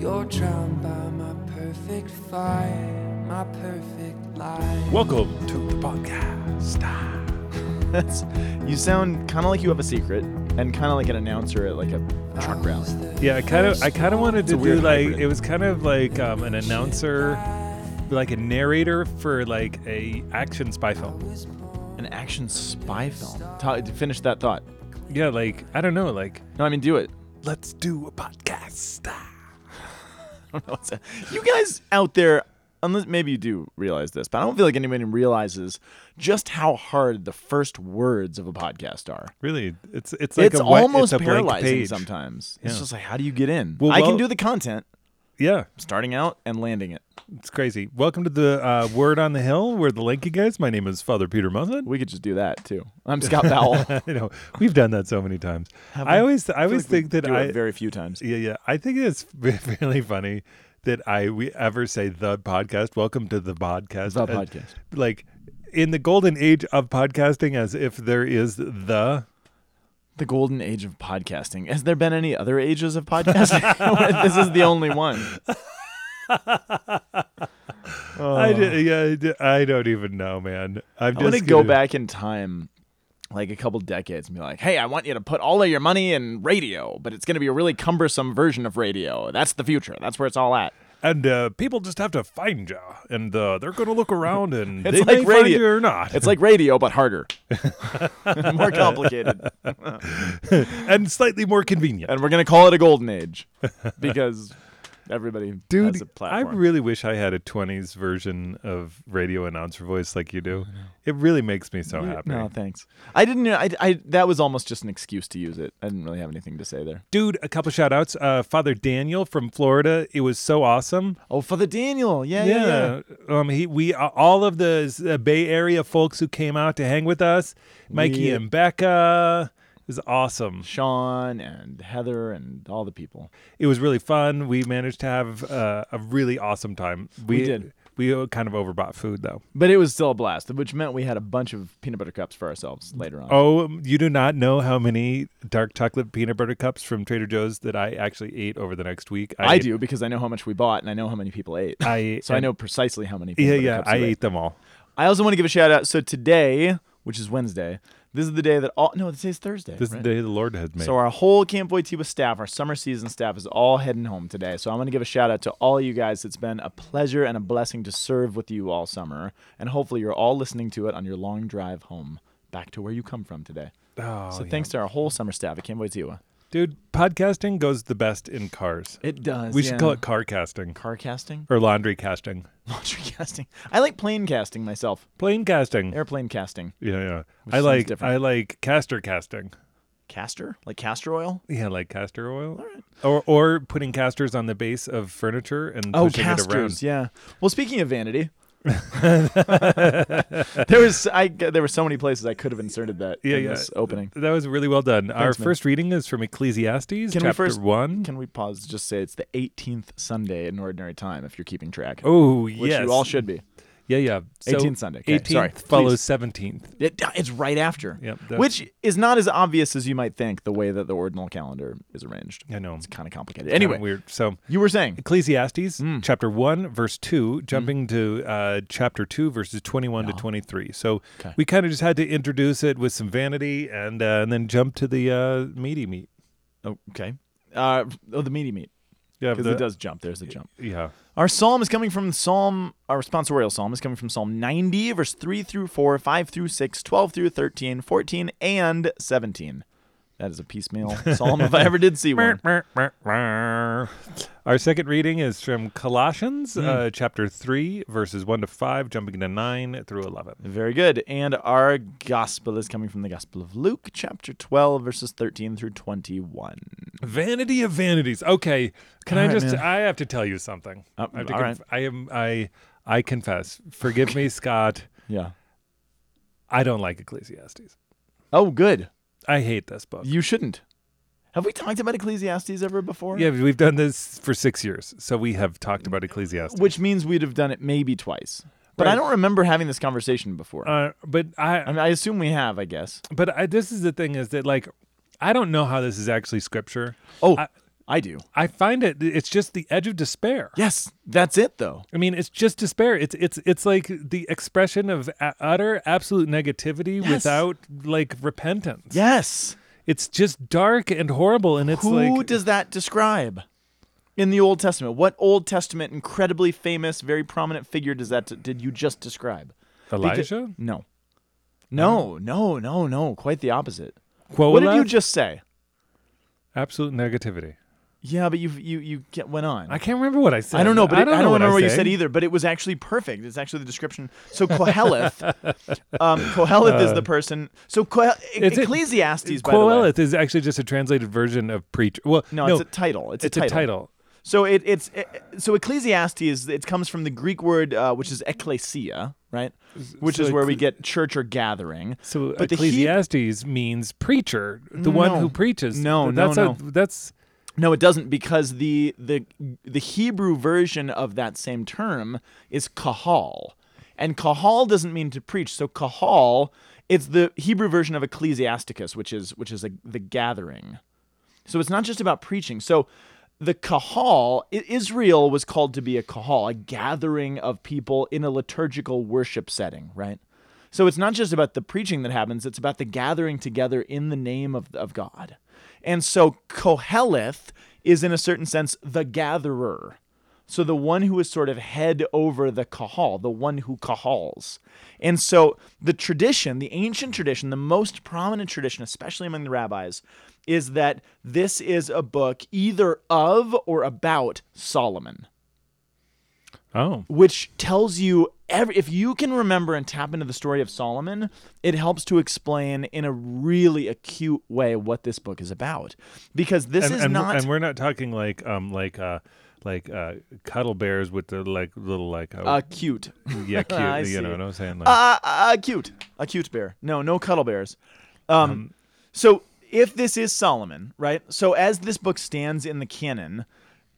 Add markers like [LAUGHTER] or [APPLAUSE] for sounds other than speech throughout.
You're drowned by my perfect fire, my perfect lie. Welcome to the podcast. [LAUGHS] That's you sound kind of like you have a secret, and kind of like an announcer at like a truck rally. Yeah, I kind of, I kind of wanted to do weird like hybrid. it was kind of like um, an announcer, like a narrator for like a action spy film. An action spy film. Ta- finish that thought. Yeah, like I don't know, like No, I mean do it. let's do a podcast. [LAUGHS] Don't know what's that. You guys out there, unless maybe you do realize this, but I don't feel like anybody realizes just how hard the first words of a podcast are. Really, it's it's like it's a almost it's a blank paralyzing page. sometimes. Yeah. It's just like, how do you get in? Well, I well- can do the content, Yeah, starting out and landing it. it's crazy. Welcome to the uh, Word on the Hill. We're the Lanky guys. My name is Father Peter Muslin. We could just do that too. I'm [LAUGHS] Scott Powell. you know we've done that so many times. Have I we? always, I feel always like think that I it very few times. Yeah, yeah. I think it's [LAUGHS] really funny that I we ever say the podcast. Welcome to the podcast. The Uh, podcast. Like in the golden age of podcasting, as if there is the. The golden age of podcasting. Has there been any other ages of podcasting? [LAUGHS] this is the only one. I d- yeah, I don't even know, man. I'm I want to just go back in time like a couple decades and be like, hey, I want you to put all of your money in radio, but it's going to be a really cumbersome version of radio. That's the future. That's where it's all at. And uh, people just have to find you, and uh, they're going to look around, and [LAUGHS] It's they like may find radio- you or not, It's like radio, but harder, [LAUGHS] more complicated. [LAUGHS] and slightly more convenient. And we're going to call it a golden age because everybody Dude, has a I platform. I really wish I had a 20s version of radio announcer voice like you do. It really makes me so You- happy. No, thanks. I didn't. I, I. That was almost just an excuse to use it. I didn't really have anything to say there. Dude, a couple shout outs. Uh, Father Daniel from Florida. It was so awesome. Oh, Father Daniel. Yeah, yeah. yeah. Um, he, we, uh, all of the uh, Bay Area folks who came out to hang with us, Mikey Yeah. and Becca. Was awesome. Sean and Heather and all the people. It was really fun. We managed to have uh, a really awesome time. We did. We uh, kind of overbought food though. But it was still a blast, which meant we had a bunch of peanut butter cups for ourselves later on. Oh, you do not know how many dark chocolate peanut butter cups from Trader Joe's that I actually ate over the next week. I, ate- do because I know how much we bought and I know how many people ate. I [LAUGHS] so I know precisely how many. Yeah, butter yeah. cups I ate them all. I also want to give a shout out. So today, which is Wednesday, this is the day that all. No, today's Thursday. This right? is the day the Lord has made. So our whole Camp Wojtyła staff, our summer season staff, is all heading home today. So I'm going to give a shout out to all you guys. It's been a pleasure and a blessing to serve with you all summer, and hopefully you're all listening to it on your long drive home back to where you come from today. Oh, so yeah. thanks to our whole summer staff at Camp Wojtyła. Dude, podcasting goes the best in cars. It does. We should call it car casting car casting, or laundry casting. [LAUGHS] laundry casting. I like plane casting myself. Plane casting. Airplane casting. Yeah, yeah. Which I sounds like different. I like castor casting. Castor, like castor oil. Yeah, like castor oil. All right. Or or putting casters on the base of furniture and Oh, pushing it around. Yeah. Well, speaking of vanity, [LAUGHS] there was I there were so many places I could have inserted that Yeah, in yeah. this opening. That was really well done. Our man. first reading is from Ecclesiastes, Can chapter we first one. Can we pause? Just say it's the 18th Sunday in ordinary time if you're keeping track. oh which yes, you all should be. Yeah, yeah. So 18th Sunday. Okay, 18th sorry. follows Please. 17th. It, it's right after. Yep. Which is not as obvious as you might think. The way that the ordinal calendar is arranged. I know. It's kind of complicated. Anyway, weird. So you were saying. Ecclesiastes Mm. chapter 1 verse 2 jumping to uh, chapter 2 verses 21 Yeah. to 23 so Okay. we kind of just had to introduce it with some vanity and uh, and then jump to the uh, meaty meat Oh, okay. Uh, oh, the meaty meat yeah because it does jump. There's a jump. yeah Our psalm is coming from Psalm, our sponsorial psalm is coming from Psalm 90, verse 3 through 4, 5 through 6, 12 through 13, 14, and 17. That is a piecemeal psalm if I ever did see [LAUGHS] one. Our second reading is from colossians Mm. uh, chapter 3 verses 1 to 5 jumping to 9 through 11 Very good. And our gospel is coming from the Gospel of Luke, chapter 12, verses 13 through 21. vanity of vanities okay can All i right, just man. i have to tell you something Uh, I, have to all conf- I am i i confess forgive me [LAUGHS] scott Yeah. i don't like ecclesiastes Oh, good. I hate this book. You shouldn't. Have we talked about Ecclesiastes ever before? Yeah, we've done this for six years, so we have talked about Ecclesiastes. Which means we'd have done it maybe twice. But I don't remember having this conversation before. Uh, but I, I mean, I assume we have, I guess. but I, this is the thing is that like, I don't know how this is actually scripture. Oh, I- I do. I find it it's just the edge of despair. Yes, that's it though. I mean, it's just despair. It's it's it's like the expression of utter absolute negativity Yes. without like repentance. Yes. It's just dark and horrible and it's Who like Who does that describe? In the Old Testament, what Old Testament incredibly famous, very prominent figure does that did you just describe? Because- Elijah? no. No, no, no, no. Quite the opposite. What did you just say? absolute negativity. Yeah, but you you you get, went on. I can't remember what I said. I don't know, but I don't, I don't, remember what, I you said either. But it was actually perfect. It's actually the description. So Koheleth, [LAUGHS] um, Koheleth is the person. So Kohel- Uh, It's Ecclesiastes, by the way. Koheleth is actually just a translated version of preacher. Well, No, no, it's a title. It's, it's a a title. title. So it, it's it, so Ecclesiastes. It comes from the Greek word uh, which is ecclesia, right? Which so is where we get church or gathering. So But Ecclesiastes means preacher, the one who preaches. No, that's no, a- that's No, it doesn't because the the the Hebrew version of that same term is kahal. And kahal doesn't mean to preach. So kahal, it's the Hebrew version of ecclesiasticus, which is which is a, the gathering. So it's not just about preaching. So the kahal, Israel was called to be a kahal, a gathering of people in a liturgical worship setting, right? So it's not just about the preaching that happens, it's about the gathering together in the name of, of God. And so Koheleth is, in a certain sense, the gatherer. So the one who is sort of head over the kahal, the one who kahals. And so the tradition, the ancient tradition, the most prominent tradition, especially among the rabbis, is that this is a book either of or about Solomon oh, which tells you every if you can remember and tap into the story of Solomon, it helps to explain in a really acute way what this book is about. Because this and, is and, we're- not and we're not talking like um like uh like uh cuddle bears with the like little like uh, acute. yeah [LAUGHS] cute you see. know what I'm saying like Uh, uh, cute. A cute bear. No, no cuddle bears. Um, so if this is Solomon, right? So as this book stands in the canon,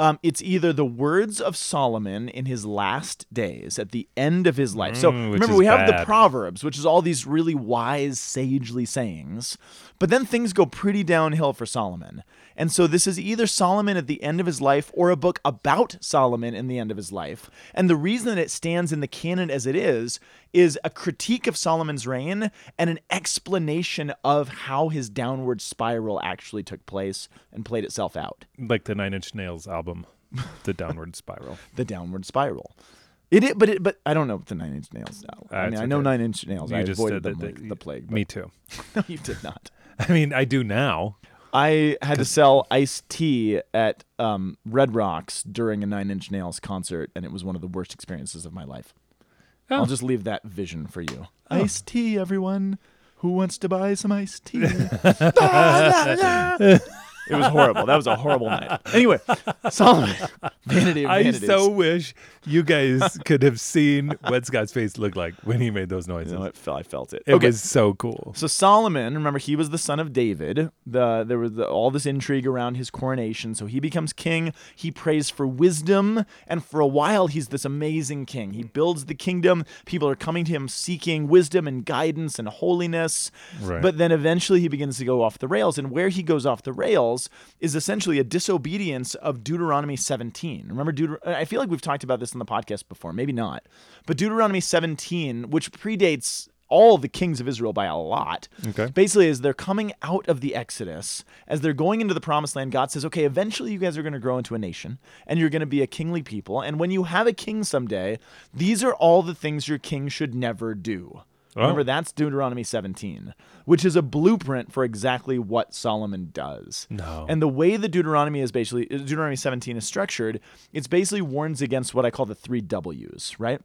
um, it's either the words of Solomon in his last days, at the end of his life. so Mm, which remember, we have the. Proverbs, which is all these really wise, sagely sayings. But then things go pretty downhill for Solomon. And so this is either Solomon at the end of his life or a book about Solomon in the end of his life. And the reason that it stands in the canon as it is is a critique of Solomon's reign and an explanation of how his downward spiral actually took place and played itself out. like the Nine Inch Nails album, The Downward Spiral. [LAUGHS] The downward spiral. It, is, but it, but I don't know what the Nine Inch Nails. Now. I Uh, mean, it's I know okay. Nine Inch Nails. You I just avoided them that- like the plague. Me too. [LAUGHS] no, you did not. [LAUGHS] I mean, I do now. I had to sell iced tea at um, Red Rocks during a Nine Inch Nails concert, and it was one of the worst experiences of my life. Oh. I'll just leave that vision for you. Oh. Iced tea, everyone. Who wants to buy some iced tea? [LAUGHS] [LAUGHS] Ah, it was horrible. That was a horrible night. Anyway, Solomon, [LAUGHS] vanity of I vanities. so wish you guys could have seen what Scott's face looked like when he made those noises. You know, it I felt it. it okay. was so cool. So Solomon, remember, he was the son of David. The there was the, all this intrigue around his coronation. So he becomes king. He prays for wisdom, and for a while he's this amazing king. He builds the kingdom. People are coming to him seeking wisdom and guidance and holiness. Right. But then eventually he begins to go off the rails, and where he goes off the rails is essentially a disobedience of Deuteronomy 17. Remember, Deuter- I feel like we've talked about this in the podcast before, maybe not, but Deuteronomy 17, which predates all the kings of Israel by a lot. Okay. Basically, as they're coming out of the Exodus, as they're going into the promised land, God says, okay, eventually you guys are going to grow into a nation and you're going to be a kingly people. And when you have a king someday, these are all the things your king should never do. Oh. Remember, that's Deuteronomy 17, which is a blueprint for exactly what Solomon does. No. And the way the Deuteronomy is basically, uh, Deuteronomy 17 is structured, it's basically warns against what I call the three W's, right?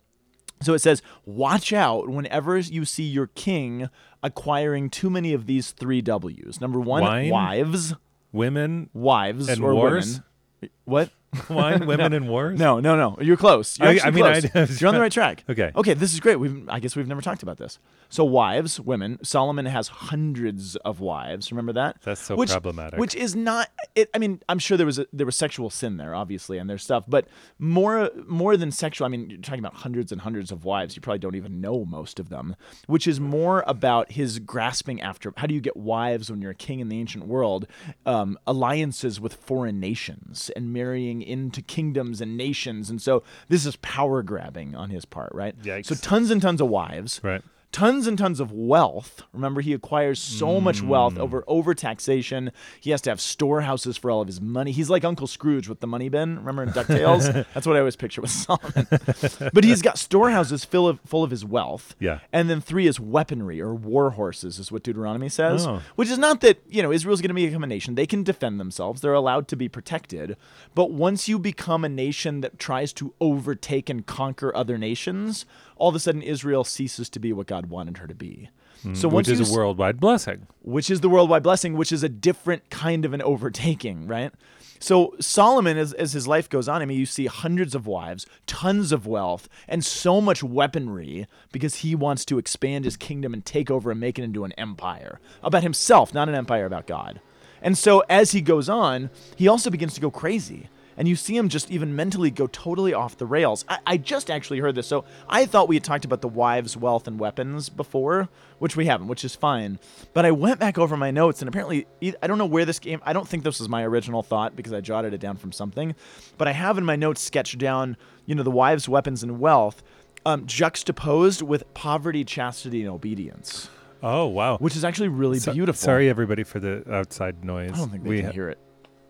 So it says, watch out whenever you see your king acquiring too many of these three W's. Number one, Wine? wives, Women wives and or wars? women. What? [LAUGHS] Wine, women, and wars. No, no, no. You're close. You're I- I mean, close. [LAUGHS] I- I You're on the right track. Okay. Okay, this is great. We've I guess we've never talked about this. So wives, women. Solomon has hundreds of wives. Remember that? That's so which, problematic. Which is not. It, I mean, I'm sure there was a, there was sexual sin there, obviously, and there's stuff, but more more than sexual. I mean, you're talking about hundreds and hundreds of wives. You probably don't even know most of them. Which is more about his grasping after. How do you get wives when you're a king in the ancient world? Um, alliances with foreign nations and marrying into kingdoms and nations, and so this is power grabbing on his part, right? Yikes. So tons and tons of wives Right. Tons and tons of wealth. Remember, he acquires so much Mm. wealth over over taxation. He has to have storehouses for all of his money. He's like Uncle Scrooge with the money bin. Remember in Ducktales? [LAUGHS] That's what I always picture with Solomon. [LAUGHS] but he's got storehouses full of full of his wealth. Yeah. And then three is weaponry or war horses, is what Deuteronomy says. Oh. Which is not that you know Israel's going to become a nation. They can defend themselves. They're allowed to be protected. But once you become a nation that tries to overtake and conquer other nations, all of a sudden Israel ceases to be what God wanted her to be. So Mm, which you is a worldwide blessing. which is the worldwide blessing, which is a different kind of an overtaking, right? So Solomon, as, as his life goes on, I mean, you see hundreds of wives, tons of wealth, and so much weaponry because he wants to expand his kingdom and take over and make it into an empire about himself, not an empire about God. And so as he goes on, he also begins to go crazy. And you see him just even mentally go totally off the rails. I, I just actually heard this. So I thought we had talked about the wives' wealth and weapons before, which we haven't, which is fine. But I went back over my notes, and apparently, I don't know where this game, I don't think this was my original thought because I jotted it down from something. But I have in my notes sketched down, you know, the wives' weapons and wealth um, juxtaposed with poverty, chastity, and obedience, Oh wow. which is actually really So- beautiful. Sorry, everybody, for the outside noise. I don't think they we can ha- hear it.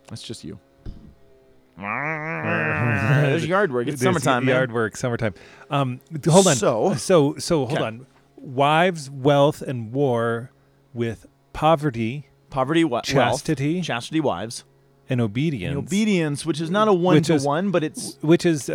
That's just you. There's yard work. It's There's summertime, man. Yard work, summertime. Um, hold on. So- so, so hold Okay. on. Wives, wealth, and war with poverty Poverty, wa- Chastity. wealth, chastity, wives, and obedience. and obedience, which is not a one to one, but it's which is uh,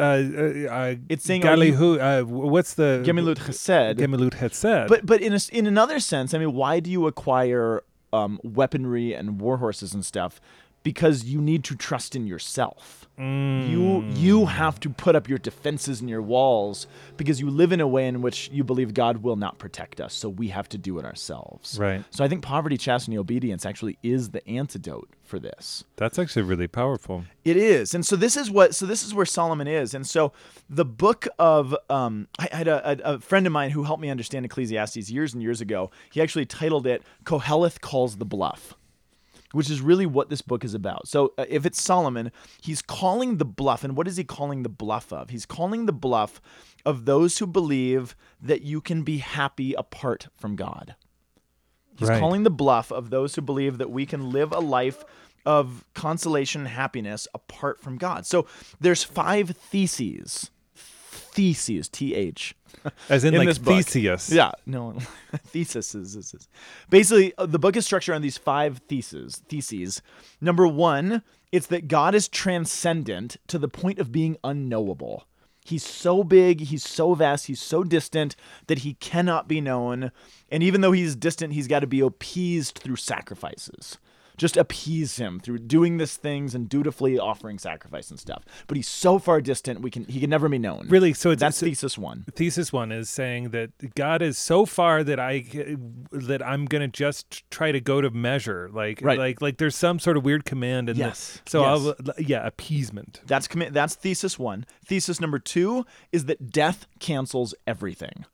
uh, uh, It's saying, are you- Galihu, uh, what's the gemilut chesed. Gemilut Hesed. But but in a, s- in another sense, I mean, why do you acquire um, weaponry and war horses and stuff? Because you need to trust in yourself. You you have to put up your defenses and your walls because you live in a way in which you believe God will not protect us. So we have to do it ourselves. Right. So I think poverty, chastity, obedience actually is the antidote for this. That's actually really powerful. It is, and so this is what so this is where Solomon is, and so the book of um, I had a, a, a friend of mine who helped me understand Ecclesiastes years and years ago. He actually titled it "Koheleth Calls the Bluff." Which is really what this book is about. So, uh, if it's Solomon, he's calling the bluff. And what is he calling the bluff of? He's calling the bluff of those who believe that you can be happy apart from God. He's Right. calling the bluff of those who believe that we can live a life of consolation and happiness apart from God. So there's five theses. Theses, T H. As in, In like book. Theseus. Yeah, no, [LAUGHS] thesis is, is, is. Basically, uh, the book is structured on these five theses. Theses. Number one, it's that God is transcendent to the point of being unknowable. He's so big, he's so vast, he's so distant that he cannot be known. And even though he's distant, he's got to be appeased through sacrifices. Just appease him through doing these things and dutifully offering sacrifice and stuff. But he's so far distant, we can he can never be known. Really? So it's, That's so- thesis one. thesis one is saying that God is so far that I that I'm gonna just try to go to measure, like Right. like like there's some sort of weird command in Yes, this. So yes. I'll yeah appeasement. That's commi- that's thesis 1. Thesis number 2 is that death cancels everything.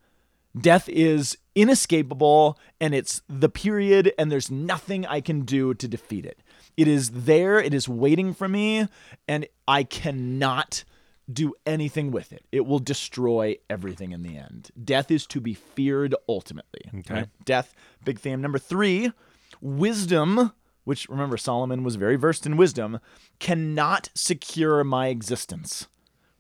Death is inescapable and it's the period and there's nothing I can do to defeat it. It is there, it is waiting for me and I cannot do anything with it. It will destroy everything in the end. Death is to be feared ultimately. Okay. Death, big theme. Number 3, wisdom which remember Solomon was very versed in wisdom, cannot secure my existence.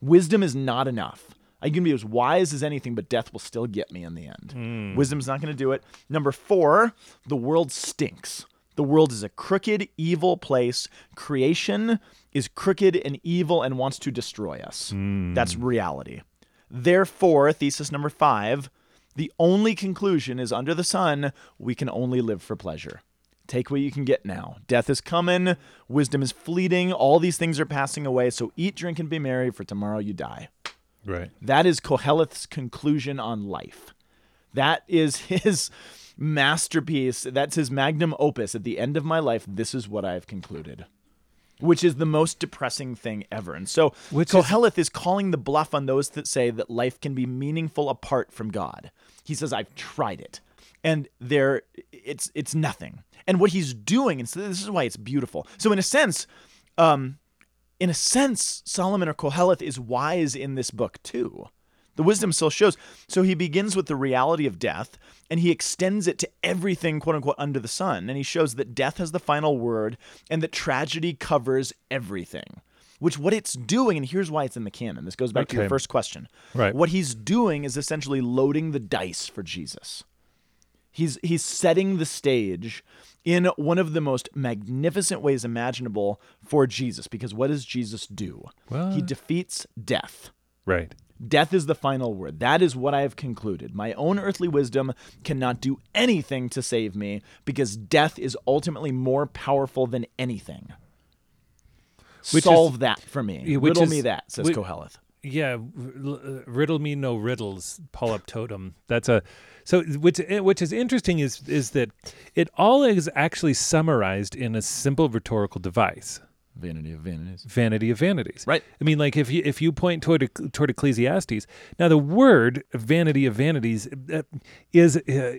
Wisdom is not enough. I can be as wise as anything, but death will still get me in the end. Hmm. Wisdom's not going to do it. Number four, the world stinks. The world is a crooked, evil place. Creation is crooked and evil and wants to destroy us. Hmm. That's reality. Therefore, thesis number five, the only conclusion is under the sun, we can only live for pleasure. Take what you can get now. Death is coming, wisdom is fleeting, all these things are passing away. So eat, drink, and be merry, for tomorrow you die. Right. That is Koheleth's conclusion on life. That is [LAUGHS] his masterpiece. That's his magnum opus. At the end of my life, this is what I've concluded. Which is the most depressing thing ever. And so Which is- is calling the bluff on those that say that life can be meaningful apart from God. He says, I've tried it. And there it's it's nothing. And what he's doing, and so this is why it's beautiful. So in a sense, um, in a sense, Solomon or Koheleth is wise in this book too. The wisdom still shows. So he begins with the reality of death and he extends it to everything, quote unquote, under the sun. And he shows that death has the final word and that tragedy covers everything. Which what it's doing, and here's why it's in the canon. This goes back to your first question. Right. What he's doing is essentially loading the dice for Jesus. He's he's setting the stage in one of the most magnificent ways imaginable for Jesus. Because what does Jesus do? he defeats death. Right. Death is the final word. That is what I have concluded. My own earthly wisdom cannot do anything to save me because death is ultimately more powerful than anything. Which is- Solve that for me. Which Riddle is- me that, says whi- Koheleth. Yeah, uh, riddle me no riddles, Paul up totem. That's a so which eh, which is interesting is is that it all is actually summarized in a simple rhetorical device. Vanity of vanities. vanity of vanities. Right. I mean, like if you if you point toward toward Ecclesiastes, now the word vanity of vanities uh, is uh,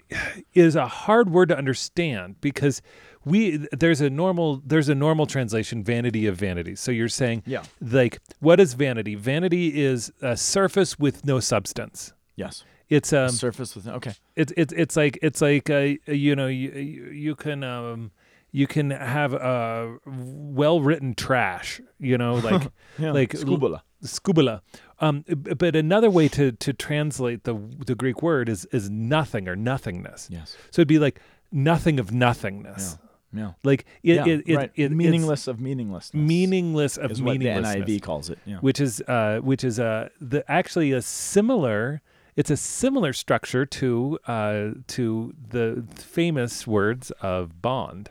is a hard word to understand because we there's a normal there's a normal translation vanity of vanities. So you're saying Yeah. like what is vanity? Vanity is a surface with no substance. Yes. It's um Surface with okay. it's it's it's like it's like uh, you know you you you can um you can have uh well written trash you know [LAUGHS] like Yeah. like Scubala. scubala um but another way to to translate the the greek word is is nothing or nothingness Yes. so it'd be like nothing of nothingness Yeah. like it, yeah. it, it, right. it- it's meaningless of meaninglessness. meaningless of is what the NIV calls it. Yeah. which is uh, which is uh, the actually a similar. It's a similar structure to uh, to the famous words of Bond,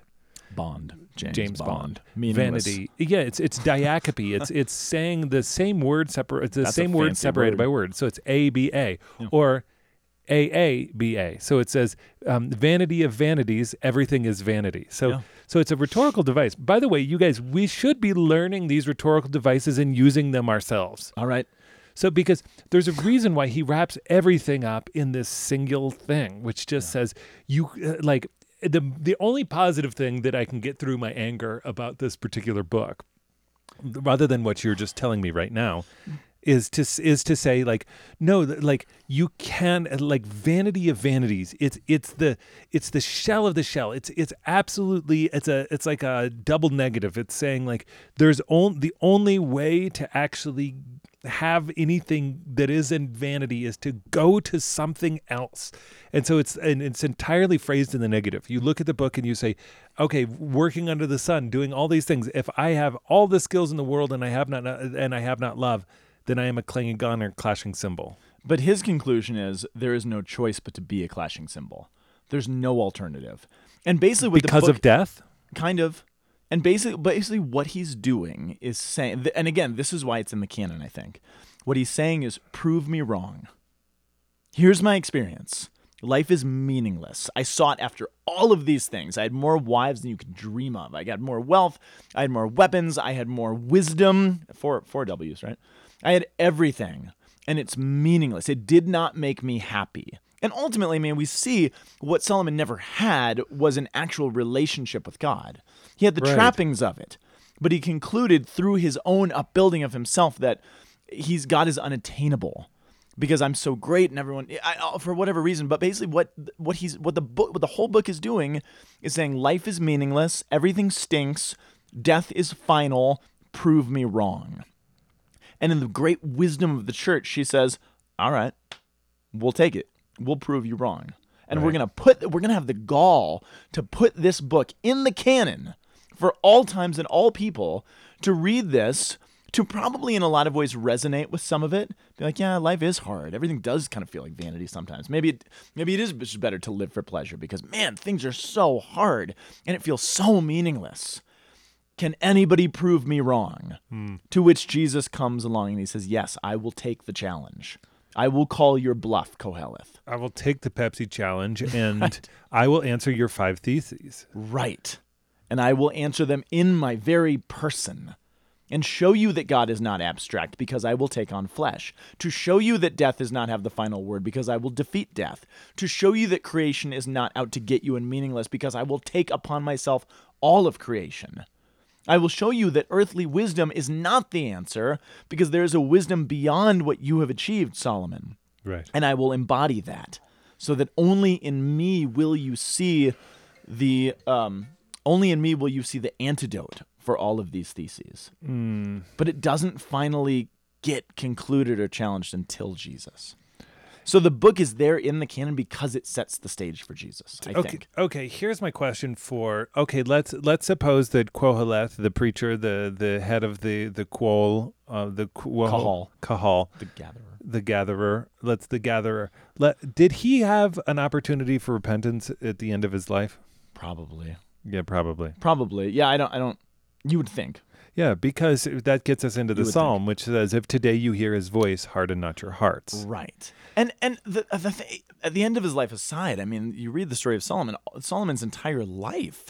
Bond. James, James Bond. Bond, vanity. Yeah, it's it's diacope. [LAUGHS] it's it's saying the same word separ- It's the That's same word separated word. by word. So it's A B A or A A B A. So it says um, vanity of vanities. Everything is vanity. So Yeah. so it's a rhetorical device. By the way, you guys, we should be learning these rhetorical devices and using them ourselves. All right. So because there's a reason why he wraps everything up in this single thing, which just says you uh, like the the only positive thing that I can get through my anger about this particular book, rather than what you're just telling me right now, is to is to say like no like you can uh, like vanity of vanities. It's it's the it's the shell of the shell. It's it's absolutely it's a it's like a double negative. It's saying like there's only the only way to actually have anything that is in vanity is to go to something else. And so it's and it's entirely phrased in the negative. You look at the book and you say okay working under the sun doing all these things. If i have all the skills in the world and i have not uh, and i have not love then i am a clanging or clashing cymbal But his conclusion is there is no choice but to be a clashing symbol. There's no alternative. And basically, what because the book, of death kind of, and basically, basically, what he's doing is saying, and again, this is why it's in the canon. I think what he's saying is, prove me wrong. Here's my experience. Life is meaningless. I sought after all of these things. I had more wives than you could dream of. I got more wealth. I had more weapons. I had more wisdom. Four four W's, right? I had everything, and it's meaningless. It did not make me happy. And ultimately, man, we see what Solomon never had was an actual relationship with God. He had the Right. trappings of it, but he concluded through his own upbuilding of himself that he's God is unattainable because I'm so great and everyone I, I- for whatever reason. But basically, what what he's what the book what the whole book is doing is saying life is meaningless, everything stinks, death is final. Prove me wrong. And in the great wisdom of the church, she says, "All right, we'll take it. We'll prove you wrong." And we're gonna put we're gonna have the gall to put this book in the canon for all times and all people to read this to probably in a lot of ways resonate with some of it. Be like, yeah, life is hard. Everything does kind of feel like vanity sometimes. Maybe it, maybe it is better to live for pleasure because man, things are so hard and it feels so meaningless. Can anybody prove me wrong? Hmm. To which Jesus comes along and he says, Yes, I will take the challenge. I will call your bluff, Koheleth. I will take the Pepsi challenge [LAUGHS] and I will answer your five theses. Right. And I will answer them in my very person and show you that God is not abstract because I will take on flesh. To show you that death does not have the final word because I will defeat death. To show you that creation is not out to get you and meaningless because I will take upon myself all of creation. I will show you that earthly wisdom is not the answer because there is a wisdom beyond what you have achieved, Solomon Right. and I will embody that, so that only in me will you see the um, only in me will you see the antidote for all of these theses. But it doesn't finally get concluded or challenged until Jesus. So the book is there in the canon because it sets the stage for Jesus. I Okay. think. Okay. Here's my question for. Okay. Let's let's suppose that Koheleth, the preacher, the the head of the the Quol, uh, the Quol, Kahal. Kahal, The gatherer. the gatherer. Let's the gatherer. Let did he have an opportunity for repentance at the end of his life? Probably. Yeah, probably. Probably. Yeah. I don't. I don't. You would think. Yeah, because that gets us into the psalm, which says, "If today you hear His voice, harden not your hearts." Right. And and the, uh, the th- at the end of his life aside, I mean, you read the story of Solomon. Uh, Solomon's entire life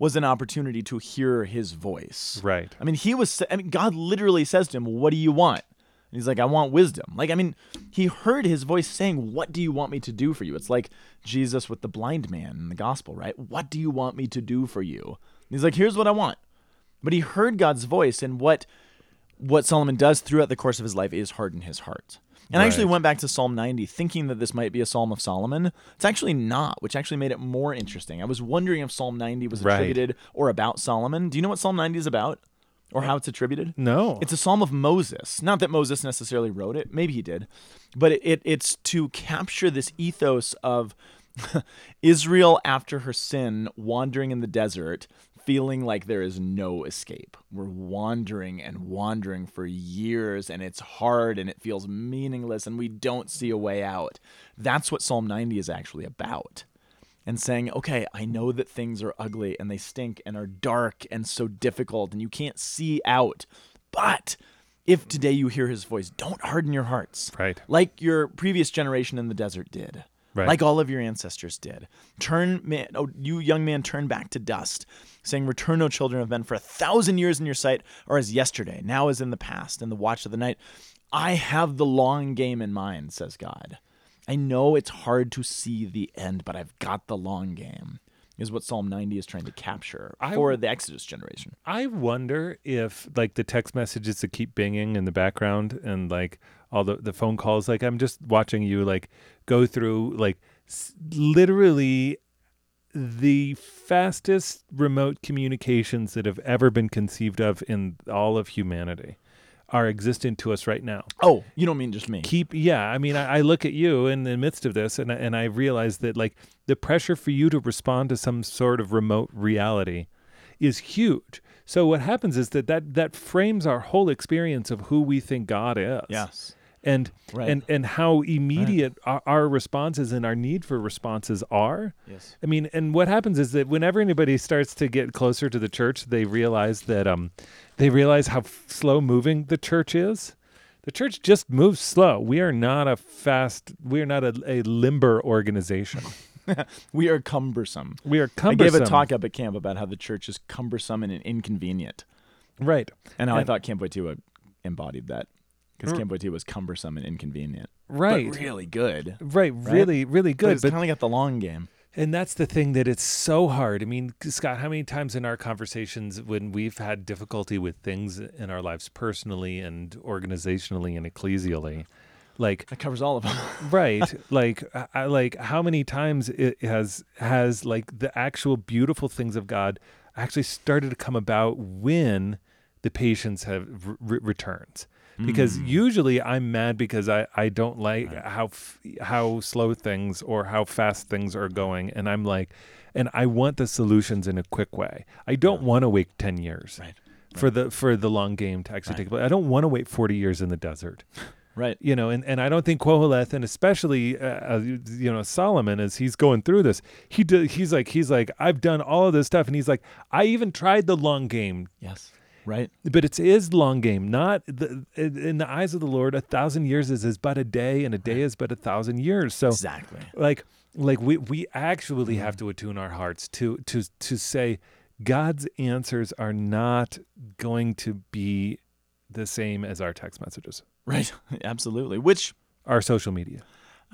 was an opportunity to hear his voice. Right. I mean, he was. I mean, God literally says to him, "What do you want?" And he's like, "I want wisdom." Like, I mean, he heard his voice saying, "What do you want me to do for you?" It's like Jesus with the blind man in the gospel, right? What do you want me to do for you? And he's like, "Here's what I want." But he heard God's voice, and what what Solomon does throughout the course of his life is harden his heart. And I actually went back to Psalm 90 thinking that this might be a Psalm of Solomon. It's actually not, which actually made it more interesting. I was wondering if Psalm 90 was Right. attributed or about Solomon. Do you know what Psalm 90 is about or how it's attributed? No. It's a psalm of Moses. Not that Moses necessarily wrote it, maybe he did, but it, it it's to capture this ethos of [LAUGHS] Israel after her sin, wandering in the desert, feeling like there is no escape. We're wandering and wandering for years, and it's hard and it feels meaningless, and we don't see a way out. That's what Psalm 90 is actually about and saying, okay, I know that things are ugly and they stink and are dark and so difficult and you can't see out. But if today you hear his voice, don't harden your hearts. Right. Like your previous generation in the desert did. Right. Like all of your ancestors did. Turn, man, oh, you young man, turn back to dust, saying, Return, O children of men, for a thousand years in your sight are as yesterday, now as in the past, in the watch of the night. I have the long game in mind, says God. I know it's hard to see the end, but I've got the long game, is what Psalm 90 is trying to capture I- for the Exodus generation. I wonder if like the text messages that keep binging in the background and like all the the phone calls like I'm just watching you like go through like s- literally the fastest remote communications that have ever been conceived of in all of humanity are existent to us right now. Oh, you don't mean just me. keep yeah i mean I, I look at you in the midst of this and, I- and i realize that like the pressure for you to respond to some sort of remote reality is huge so what happens is that that, that frames our whole experience of who we think god is Yes. And Right. and and how immediate our, our responses and our need for responses are Yes. I mean, and what happens is that whenever anybody starts to get closer to the church, they realize that um, they realize how f- slow moving the church is. The church just moves slow. We are not a fast. We are not a, a limber organization. [LAUGHS] We are cumbersome. We are cumbersome. I gave a talk up at camp about how the church is cumbersome and inconvenient, right? and how I thought Camp Wojtyła embodied that because Camp was cumbersome and inconvenient, Right. but really good. right. Really, really But good. it's But, kind of got the long game. and that's the thing that it's so hard. I mean, Scott, how many times in our conversations when we've had difficulty with things in our lives personally and organizationally and ecclesially, like That covers all of them. [LAUGHS] right like I, like how many times it has has like the actual beautiful things of god actually started to come about when the patience have re- returns because Mm. usually i'm mad because i i don't like how f- how slow things or how fast things are going and i'm like and i want the solutions in a quick way i don't want to wait 10 years Right. for the for the long game to actually Right. take place. I don't want to wait 40 years in the desert. Right. you know and, and i don't think Koheleth and especially uh, uh, you know solomon as he's going through this he did he's like he's like i've done all of this stuff and he's like i even tried the long game Yes. Right. but it's his long game not the, in in the eyes of the lord a thousand years is, is but a day and a day is but a thousand years so Exactly. like like we we actually mm-hmm. have to attune our hearts to to to say god's answers are not going to be the same as our text messages Right. [LAUGHS] Absolutely. Which our social media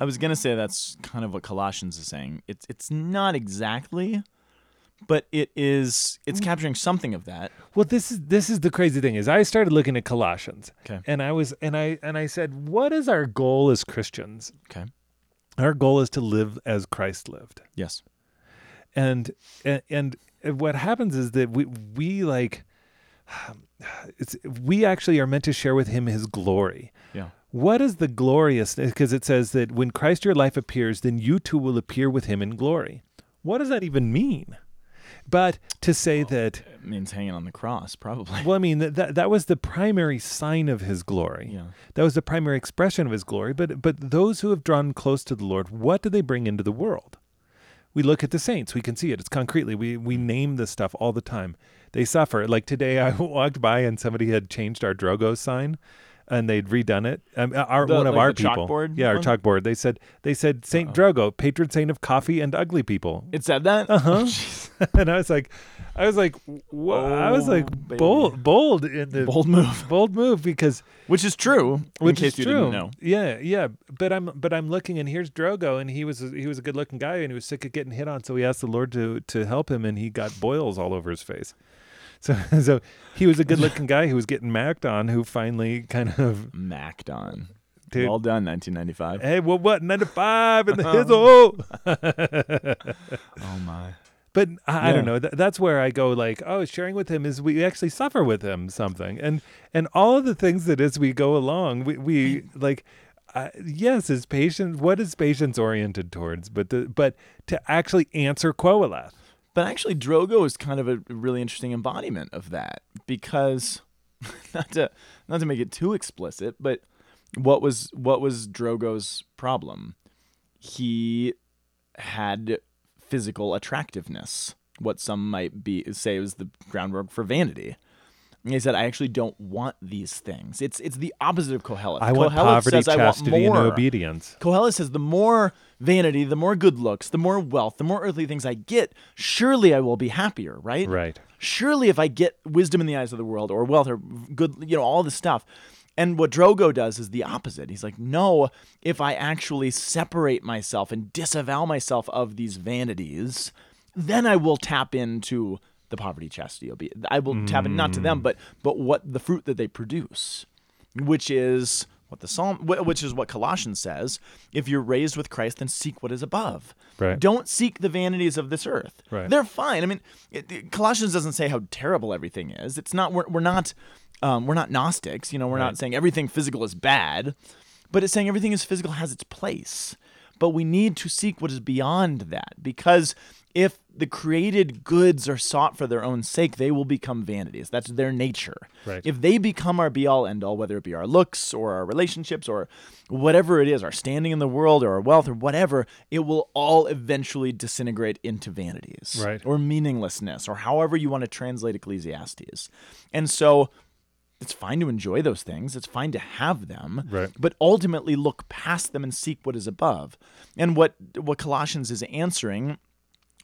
I was gonna say that's kind of what Colossians is saying. It's it's not exactly, but it is. It's mm. capturing something of that. Well, this is this is the crazy thing is I started looking at Colossians, Okay. and I was and I and I said, what is our goal as Christians? Okay. Our goal is to live as Christ lived, Yes. and and, and what happens is that we we like [SIGHS] it's we actually are meant to share with Him His glory. Yeah. What is the glorious? Because it says that when Christ your life appears, then you too will appear with Him in glory. What does that even mean? But to say that It means hanging on the cross, probably. Well, I mean that that, that was the primary sign of his glory. Yeah. That was the primary expression of his glory. But but those who have drawn close to the Lord, what do they bring into the world? We look at the saints. We can see it. It's concretely. We we mm. name this stuff all the time. They suffer. Like today, [LAUGHS] I walked by and somebody had changed our Drogo sign, and they'd redone it. Um, our The- one of like our people. yeah, our one? chalkboard. They said they said Saint Drogo, patron saint of coffee and ugly people. It said that. Uh-huh. [LAUGHS] Jeez. and I was like, I was like, wha- I was Oh, like baby. bold, bold in the Bold move. [LAUGHS] bold move because Which is true. which in case is you true. didn't know. Yeah, yeah. But I'm but I'm looking and here's Drogo and he was he was a good looking guy and he was sick of getting hit on, so he asked the Lord to to help him and he got boils all over his face. So [LAUGHS] so he was a good looking guy who was getting macked on who finally kind of Macked on. Dude. Well done, 1995. hey well what ninety five in the [LAUGHS] hizzle. [LAUGHS] Oh my. But I, I don't know. Th- that's where I go. Like, oh, sharing with him is we actually suffer with him something, and and all of the things that as we go along, we we like. Uh, yes, is patience. What is patience oriented towards? But the but to actually answer Koheleth. But actually, Drogo is kind of a really interesting embodiment of that because, [LAUGHS] not to not to make it too explicit, but what was what was Drogo's problem? He had physical attractiveness, what some might be say was the groundwork for vanity. And he said, "I actually don't want these things. It's it's the opposite of Kohelet. I want poverty, says, I want chastity, and obedience. Kohelet says, the more vanity, the more good looks, the more wealth, the more earthly things I get, surely I will be happier, right? Right. Surely if I get wisdom in the eyes of the world or wealth or good, you know, all this stuff. And what Drogo does is the opposite. He's like, no, if I actually separate myself and disavow myself of these vanities, then I will tap into the poverty, chastity, obedience. I will tap in not to them, but but what the fruit that they produce, which is what the psalm, which is what Colossians says. If you're raised with Christ, then seek what is above. Right. Don't seek the vanities of this earth. Right. They're fine. I mean, it, it- Colossians doesn't say how terrible everything is. It's not. We're, we're not. Um, we're not Gnostics. You know, we're Right. not saying everything physical is bad, but it's saying everything is physical has its place. But we need to seek what is beyond that because if the created goods are sought for their own sake, they will become vanities. That's their nature. Right. If they become our be all end all, whether it be our looks or our relationships or whatever it is, our standing in the world or our wealth or whatever, it will all eventually disintegrate into vanities Right. or meaninglessness or however you want to translate Ecclesiastes. And so it's fine to enjoy those things. It's fine to have them, Right. but ultimately look past them and seek what is above. And what what Colossians is answering,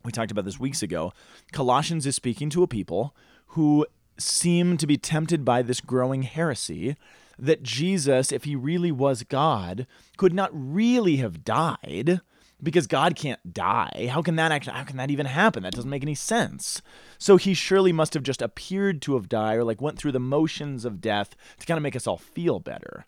we talked about this weeks ago. Colossians is speaking to a people who seem to be tempted by this growing heresy that Jesus, if he really was God, could not really have died because God can't die. How can that actually how can that even happen? That doesn't make any sense. So he surely must have just appeared to have died or like went through the motions of death to kind of make us all feel better.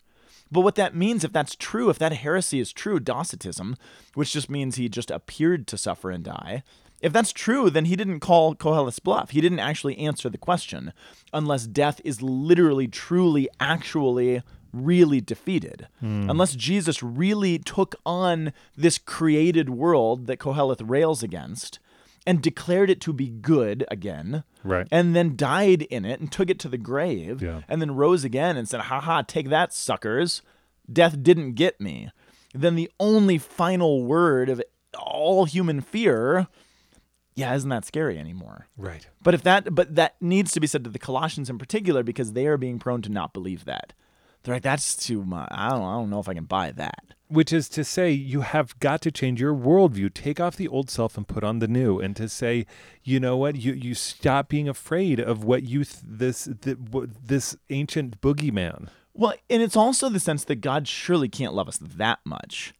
But what that means, if that's true, if that heresy is true, Docetism, which just means he just appeared to suffer and die, if that's true, then he didn't call Kohelet's bluff. He didn't actually answer the question, unless death is literally, truly, actually, really defeated. Hmm. Unless Jesus really took on this created world that Koheleth rails against and declared it to be good again. Right. And then died in it and took it to the grave Yeah. and then rose again and said, "Ha ha, take that suckers. Death didn't get me." Then the only final word of all human fear, yeah, isn't that scary anymore? Right. But if that but that needs to be said to the Colossians in particular because they are being prone to not believe that. They're like, that's too much. I don't I don't know if I can buy that. Which is to say, you have got to change your worldview. Take off the old self and put on the new. And to say, you know what, you you stop being afraid of what you th- this th- what, this ancient boogeyman. Well, and it's also the sense that God surely can't love us that much.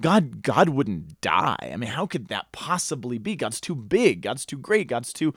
God God wouldn't die. I mean, how could that possibly be? God's too big. God's too great. God's too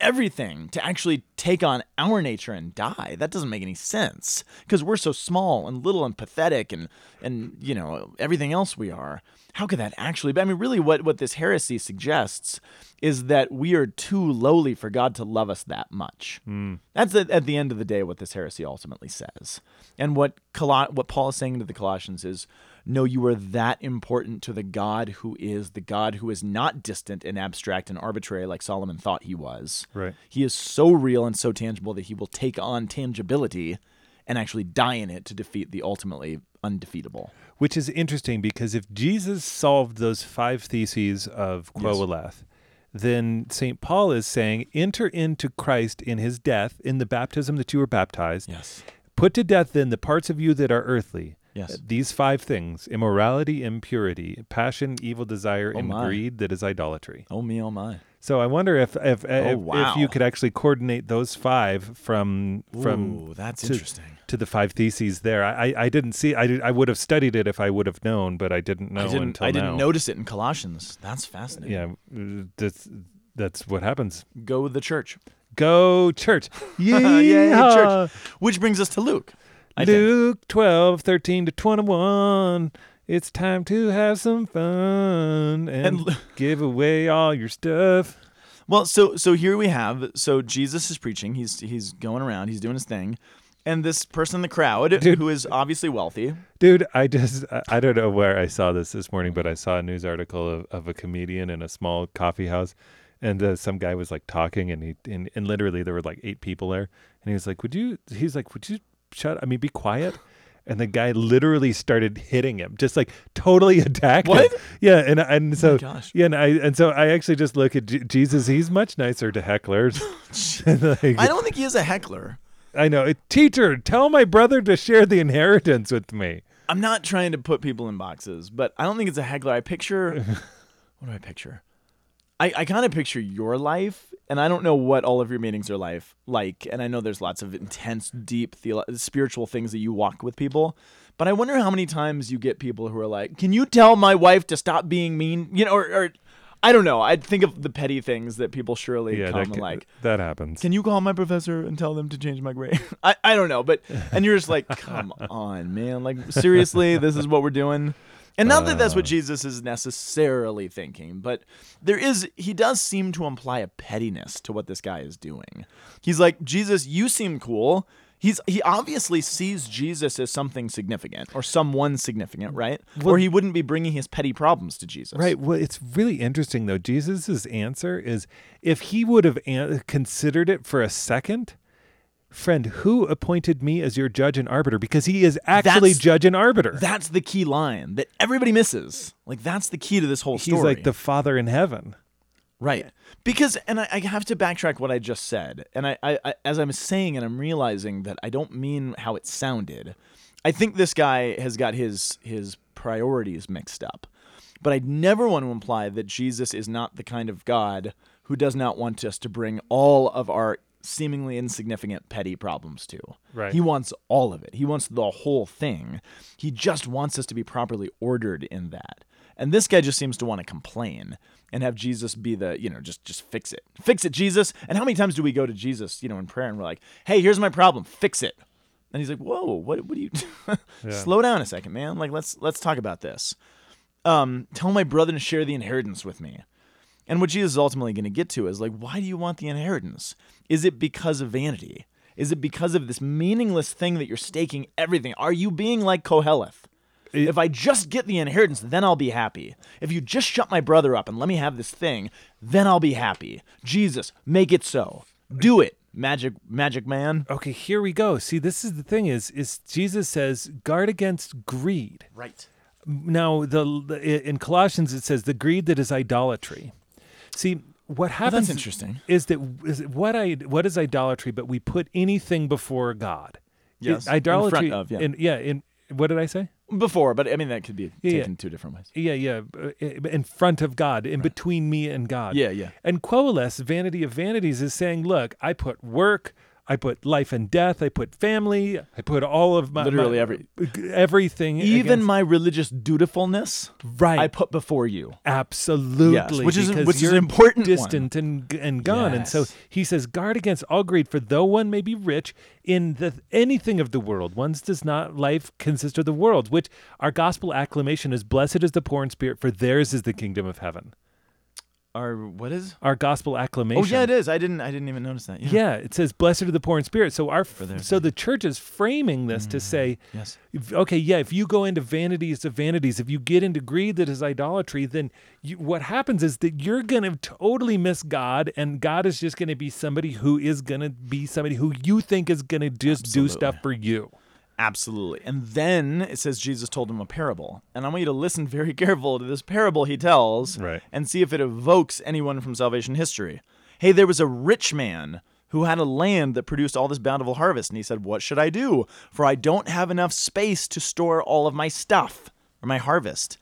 everything to actually take on our nature and die. That doesn't make any sense because we're so small and little and pathetic and and you know everything else we are. How could that actually be? I mean, really, what what this heresy suggests is that we are too lowly for God to love us that much. Hmm. That's at, at the end of the day what this heresy ultimately says. And what Col- what Paul is saying to the Colossians is, no, you are that important to the God who is the God who is not distant and abstract and arbitrary like Solomon thought he was. Right. He is so real and so tangible that he will take on tangibility and actually die in it to defeat the ultimately undefeatable. Which is interesting because if Jesus solved those five theses of Koheleth, then St. Paul is saying, enter into Christ in his death, in the baptism that you were baptized. Yes. Put to death then the parts of you that are earthly. Yes. Uh, These five things immorality, impurity, passion, evil desire, and my. greed that is idolatry. Oh me, oh my. So I wonder if if if, wow. if you could actually coordinate those five from from Ooh, that's to- interesting. to the five theses there. I I, didn't see I did, I would have studied it if I would have known, but I didn't know I didn't until I didn't now. notice it in Colossians. That's fascinating. Yeah, uh, that's that's what happens. Go the church. Go church. [LAUGHS] Yeehaw. church. Which brings us to Luke. I think. Luke 12, 13 to 21. It's time to have some fun and, And [LAUGHS] give away all your stuff. Well, so so here we have so Jesus is preaching. He's he's going around. He's doing his thing, and this person in the crowd Dude. who is obviously wealthy. Dude, I just, I- I don't know where I saw this this morning, but I saw a news article of, of a comedian in a small coffee house. And uh, some guy was like talking, and he and, and literally there were like eight people there, and he was like, "Would you?" He's like, "Would you shut? I mean, be quiet." And the guy literally started hitting him, just like totally [LAUGHS] attacked him. What? Yeah, and and oh so gosh. yeah, and I and so I actually just look at J- Jesus. He's much nicer to hecklers. [LAUGHS] [LAUGHS] Like, I don't think he is a heckler. I know, uh, teacher, tell my brother to share the inheritance with me. I'm not trying to put people in boxes, but I don't think it's a heckler. I picture what do I picture? I, I kind of picture your life, and I don't know what all of your meetings are life like. And I know there's lots of intense, deep, theolo- spiritual things that you walk with people. But I wonder how many times you get people who are like, "Can you tell my wife to stop being mean?" You know, or, or I don't know. I think of the petty things that people surely Yeah, come that, and like. that happens. Can you call my professor and tell them to change my grade? [LAUGHS] I, I don't know, but and you're just like, come [LAUGHS] on, man. Like seriously, this is what we're doing. And not that that's what uh. Jesus is necessarily thinking, but there is he does seem to imply a pettiness to what this guy is doing. He's like, Jesus, you seem cool. He's he obviously sees Jesus as something significant or someone significant, right? or he wouldn't be bringing his petty problems to Jesus. Right. Well, it's really interesting though. Jesus's answer is if he would have an- considered it for a second, friend, who appointed me as your judge and arbiter? Because he is actually That's- judge and arbiter. That's the key line that everybody misses. Like that's the key to this whole story. He's like the father in heaven. Right. Because, and I, I have to backtrack what I just said. And I, I, I, as I'm saying, and I'm realizing that I don't mean how it sounded. I think this guy has got his his priorities mixed up. But I never want to imply that Jesus is not the kind of God who does not want us to bring all of our seemingly insignificant petty problems to. Right. He wants all of it. He wants the whole thing. He just wants us to be properly ordered in that. And this guy just seems to want to complain and have Jesus be the, you know, just just fix it. Fix it, Jesus. And how many times do we go to Jesus, you know, in prayer and we're like, "Hey, here's my problem. Fix it." And he's like, "Whoa, what what do you [LAUGHS] Slow down a second, man. Like let's let's talk about this." Um, tell my brother to share the inheritance with me. And what Jesus is ultimately going to get to is like, why do you want the inheritance? Is it because of vanity? Is it because of this meaningless thing that you're staking everything? Are you being like Koheleth? It- if I just get the inheritance, then I'll be happy. If you just shut my brother up and let me have this thing, then I'll be happy. Jesus, make it so. Do it, magic magic man. Okay, here we go. See, this is the thing is is Jesus says guard against greed. Right. Now, the, the in Colossians it says the greed that is idolatry. See, what happens interesting. is that is what I what is idolatry but we put anything before God. Yes, in idolatry front of, yeah. in, yeah, in what did I say? Before, but I mean that could be Yeah, taken yeah. two different ways. Yeah, yeah, uh, in front of God, in between me and God. Yeah, yeah. And Koheleth, Vanity of Vanities, is saying, look, I put work, I put life and death, I put family, I put all of my Literally my- every- everything, Even against- my religious dutifulness, right, I put before you. absolutely, which is- which is an important one. distant and and gone. And so he says, guard against all greed, for though one may be rich in the anything of the world, one's does not life consist of the world. Which our gospel acclamation is, blessed is the poor in spirit, for theirs is the kingdom of heaven. Or what is? Our gospel acclamation. Oh yeah, it is. I didn't. I didn't even notice that. Yeah. Yeah, it says, "Blessed are the poor in spirit." So our so the church is framing this to mm, say, Yes. okay, yeah, if you go into vanities of vanities, if you get into greed that is idolatry, then you, what happens is that you're going to totally miss God, and God is just going to be somebody who is going to be somebody who you think is going to just do stuff for you. Absolutely. And then it says Jesus told him a parable. And I want you to listen very [LAUGHS] careful to this parable he tells Right. and see if it evokes anyone from salvation history. Hey, there was a rich man who had a land that produced all this bountiful harvest. And he said, What should I do? For I don't have enough space to store all of my stuff or my harvest.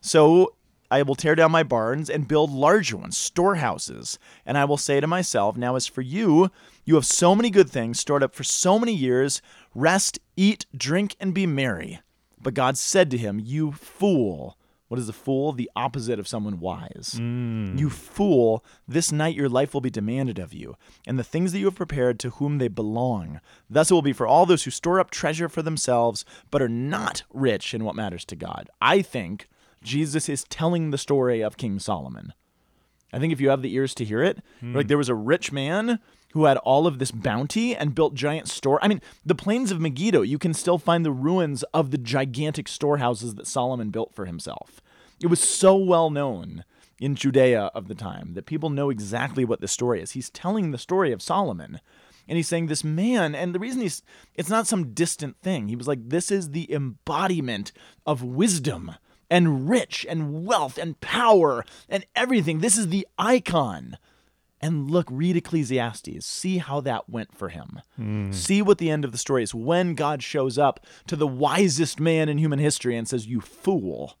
So I will tear down my barns and build larger ones, storehouses. And I will say to myself, Now, as for you, you have so many good things stored up for so many years. Rest, eat, drink, and be merry. But God said to him, You fool. What is a fool? The opposite of someone wise. Mm. You fool, this night your life will be demanded of you, and the things that you have prepared to whom they belong. Thus it will be for all those who store up treasure for themselves, but are not rich in what matters to God. I think Jesus is telling the story of King Solomon. I think if you have the ears to hear it, like hmm. there was a rich man who had all of this bounty and built giant store. I mean, the plains of Megiddo, you can still find the ruins of the gigantic storehouses that Solomon built for himself. It was so well known in Judea of the time that people know exactly what this story is. He's telling the story of Solomon. And he's saying this man, and the reason he's, it's not some distant thing. He was like, this is the embodiment of wisdom and rich and wealth and power and everything. This is the icon. And look, read Ecclesiastes. See how that went for him. Hmm. See what the end of the story is when God shows up to the wisest man in human history and says, You fool.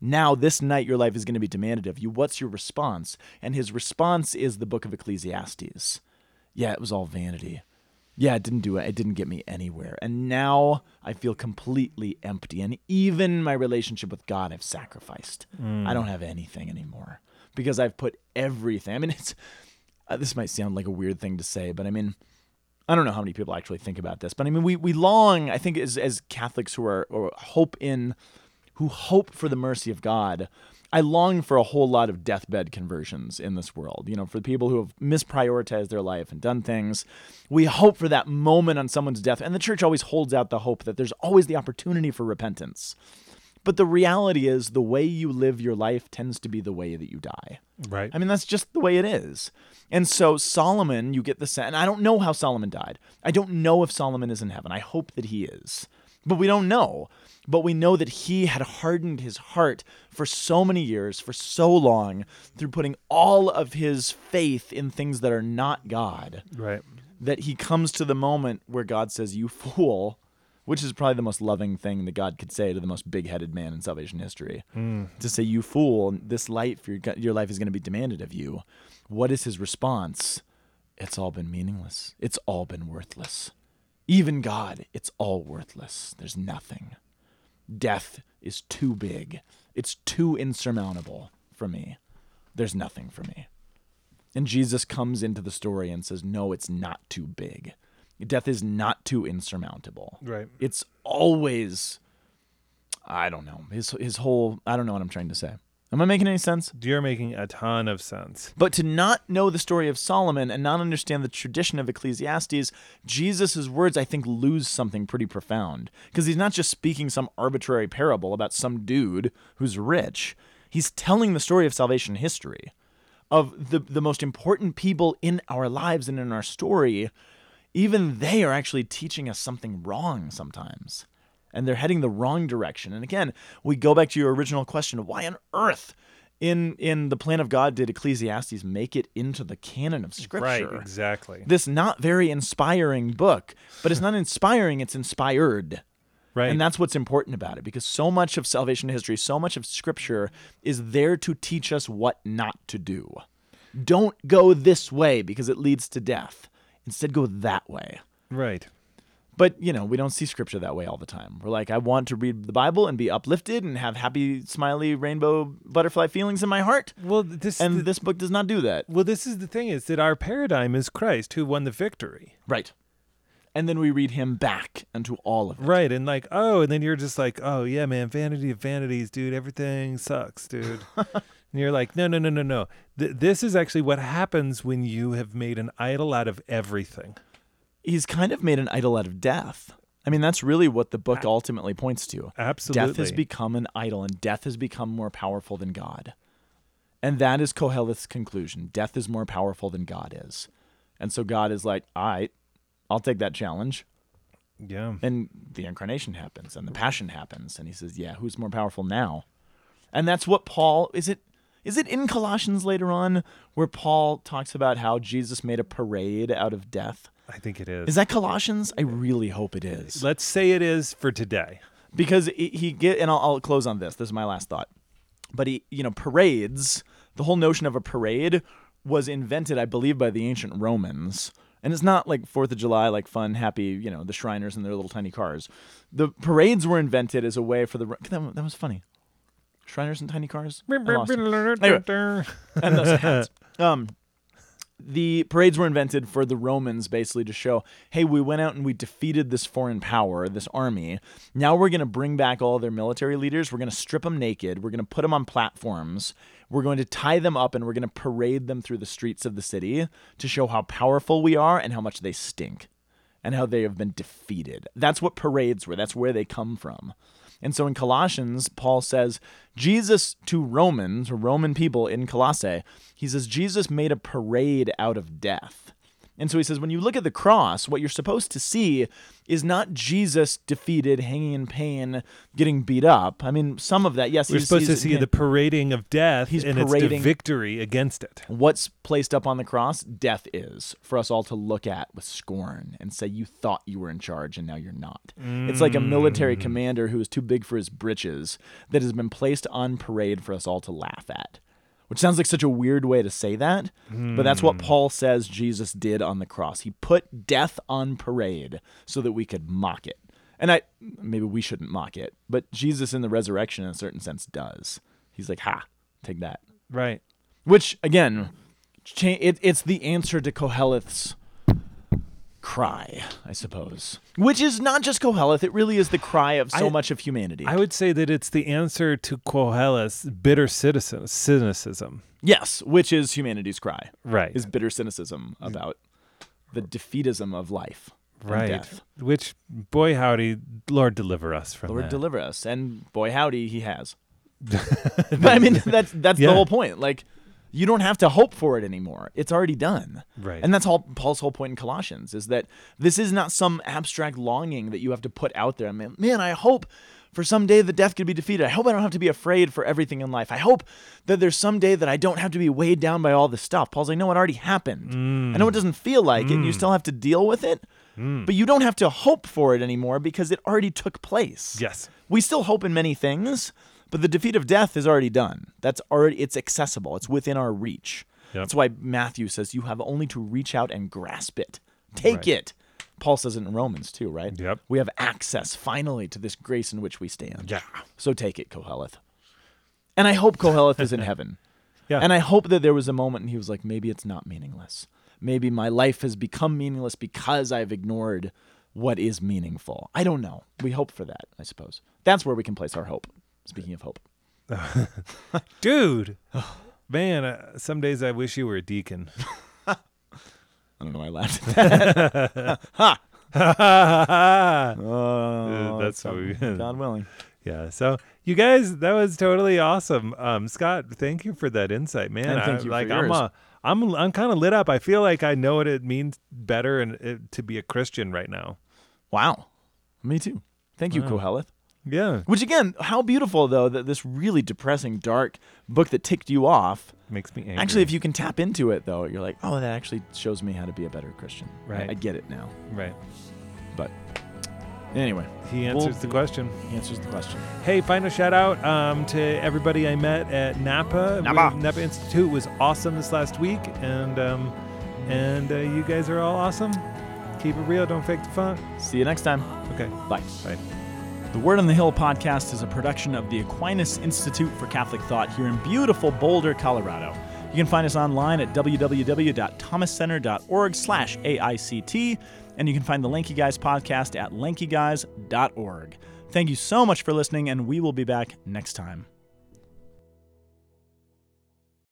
Now, this night, your life is going to be demanded of you. What's your response? And his response is the book of Ecclesiastes. Yeah, it was all vanity. Yeah, it didn't do it. It didn't get me anywhere. And now I feel completely empty. And even my relationship with God, I've sacrificed. Hmm. I don't have anything anymore because I've put everything. I mean, it's uh, this might sound like a weird thing to say, but I mean, I don't know how many people actually think about this, but I mean, we we long, I think, as as Catholics who are or hope in, who hope for the mercy of God. I long for a whole lot of deathbed conversions in this world. You know, for the people who have misprioritized their life and done things, we hope for that moment on someone's death, and the church always holds out the hope that there's always the opportunity for repentance. But the reality is, the way you live your life tends to be the way that you die. Right. I mean, that's just the way it is. And so Solomon, you get the sense, and I don't know how Solomon died. I don't know if Solomon is in heaven. I hope that he is. But we don't know. But we know that he had hardened his heart for so many years, for so long, through putting all of his faith in things that are not God, right. that he comes to the moment where God says, You fool, which is probably the most loving thing that God could say to the most big headed man in salvation history. Hmm. To say, You fool, this life, your, your life is going to be demanded of you. What is his response? It's all been meaningless. It's all been worthless. Even God, it's all worthless. There's nothing. Death is too big. It's too insurmountable for me. There's nothing for me. And Jesus comes into the story and says, No, it's not too big. Death is not too insurmountable. Right. It's always, I don't know, his, his whole, I don't know what I'm trying to say. Am I making any sense? You're making a ton of sense. But to not know the story of Solomon and not understand the tradition of Ecclesiastes, Jesus' words, I think, lose something pretty profound. Because he's not just speaking some arbitrary parable about some dude who's rich, he's telling the story of salvation history, of the, the most important people in our lives and in our story. Even they are actually teaching us something wrong sometimes and they're heading the wrong direction. And again, we go back to your original question why on earth in in the plan of God did Ecclesiastes make it into the canon of scripture? Right, exactly. This not very inspiring book, but it's not inspiring, it's inspired. Right. And that's what's important about it because so much of salvation history, so much of scripture is there to teach us what not to do. Don't go this way because it leads to death. Instead, go that way. right. But, you know, we don't see scripture that way all the time. We're like, I want to read the Bible and be uplifted and have happy, smiley, rainbow, butterfly feelings in my heart. Well, this And th- this book does not do that. well, this is the thing is that our paradigm is Christ who won the victory. Right. And then we read him back unto all of it. Right. And like, oh, and then you're just like, oh yeah, man, vanity of vanities, dude. Everything sucks, dude. [LAUGHS] and you're like, no, no, no, no, no. Th- this is actually what happens when you have made an idol out of everything. He's kind of made an idol out of death. I mean, that's really what the book ultimately points to. Absolutely. Death has become an idol, and death has become more powerful than God. And that is Koheleth's conclusion. Death is more powerful than God is. And so God is like, all right, I'll take that challenge. yeah. And the incarnation happens and the passion happens. And he says, Yeah, who's more powerful now? And that's what Paul is it is it in Colossians later on where Paul talks about how Jesus made a parade out of death? I think it is. Is that Colossians? I really hope it is. Let's say it is for today. Because he get and I'll, I'll close on this. This is my last thought. But he, you know, parades, the whole notion of a parade was invented, I believe, by the ancient Romans. And it's not like Fourth of July, like fun, happy, you know, the Shriners and their little tiny cars. The parades were invented as a way for the. That, that was funny. Shriners and tiny cars. It. [LAUGHS] and those hats. [LAUGHS] Um, the parades were invented for the Romans basically to show, hey, we went out and we defeated this foreign power, this army. Now we're going to bring back all their military leaders. We're going to strip them naked. We're going to put them on platforms. We're going to tie them up and we're going to parade them through the streets of the city to show how powerful we are and how much they stink and how they have been defeated. That's what parades were. That's where they come from. And so in Colossians, Paul says, Jesus to Romans, Roman people in Colossae, he says, Jesus made a parade out of death. And so he says, when you look at the cross, what you're supposed to see is not Jesus defeated, hanging in pain, getting beat up. I mean, some of that, yes, We're he's- supposed to see the parading of death He's and it's parading- the victory against it. What's placed up on the cross? Death is for us all to look at with scorn and say, You thought you were in charge and now you're not. It's like a military mm. commander who is too big for his britches that has been placed on parade for us all to laugh at. Which sounds like such a weird way to say that, but that's what hmm. Paul says Jesus did on the cross. He put death on parade so that we could mock it. And I maybe we shouldn't mock it, but Jesus in the resurrection in a certain sense does. He's like, "Ha, take that." Right. Which again, cha- it, it's the answer to Koheleth's cry, I suppose. Which is not just Koheleth; it really is the cry of so I- much of humanity. I would say that it's the answer to Koheleth's bitter citizen, cynicism. yes, which is humanity's cry. Right. Is bitter cynicism about the defeatism of life and right. death. Which, boy, howdy, Lord deliver us from Lord that. deliver us, and boy howdy, he has. [LAUGHS] but I mean, [LAUGHS] that's that's Yeah. the whole point. Like, you don't have to hope for it anymore; it's already done. Right. And that's all Paul's whole point in Colossians is that this is not some abstract longing that you have to put out there. I mean, man, I hope for some day the death could be defeated. I hope I don't have to be afraid for everything in life. I hope that there's some day that I don't have to be weighed down by all this stuff. Paul's like, no, it already happened. Mm. I know it doesn't feel like it, and you mm. still have to deal with it, mm. but you don't have to hope for it anymore because it already took place. Yes. We still hope in many things, but the defeat of death is already done. That's already it's accessible. It's within our reach. Yep. That's why Matthew says you have only to reach out and grasp it. Take Right. it. Paul says it in Romans too, right? Yep. We have access finally to this grace in which we stand. Yeah. So take it, Koheleth. And I hope Koheleth is in [LAUGHS] heaven. Yeah. And I hope that there was a moment and he was like, maybe it's not meaningless. Maybe my life has become meaningless because I've ignored what is meaningful. I don't know. We hope for that, I suppose. That's where we can place our hope. Speaking of hope. [LAUGHS] Dude, man, uh, some days I wish you were a deacon. [LAUGHS] I don't know why I laughed at that. [LAUGHS] ha! Oh, that's we- God willing. Yeah. So you guys, that was totally awesome. Um, Scott, thank you for that insight, man. And thank I- you for like I'm yours. a, I'm I'm kind of lit up. I feel like I know what it means better and it, to be a Christian right now. Wow. Me too. Thank you, Wow. Koheleth. Yeah, Which again, how beautiful though that this really depressing, dark book that ticked you off. makes me angry. Actually, if you can tap into it though, you're like, oh, that actually shows me how to be a better Christian. Right. I, get it now. right, But anyway, he answers Well- the question. he answers the question. Hey, final shout out um, to everybody I met at Napa. Napa. Napa Institute was awesome this last week, and um, and uh, you guys are all awesome. Keep it real. Don't fake the funk. See you next time. Okay. Bye. Bye. The Word on the Hill podcast is a production of the Aquinas Institute for Catholic Thought here in beautiful Boulder, Colorado. You can find us online at www.thomascenter.org slash AICT, and you can find the Lanky Guys podcast at lankyguys.org. Thank you so much for listening, and we will be back next time.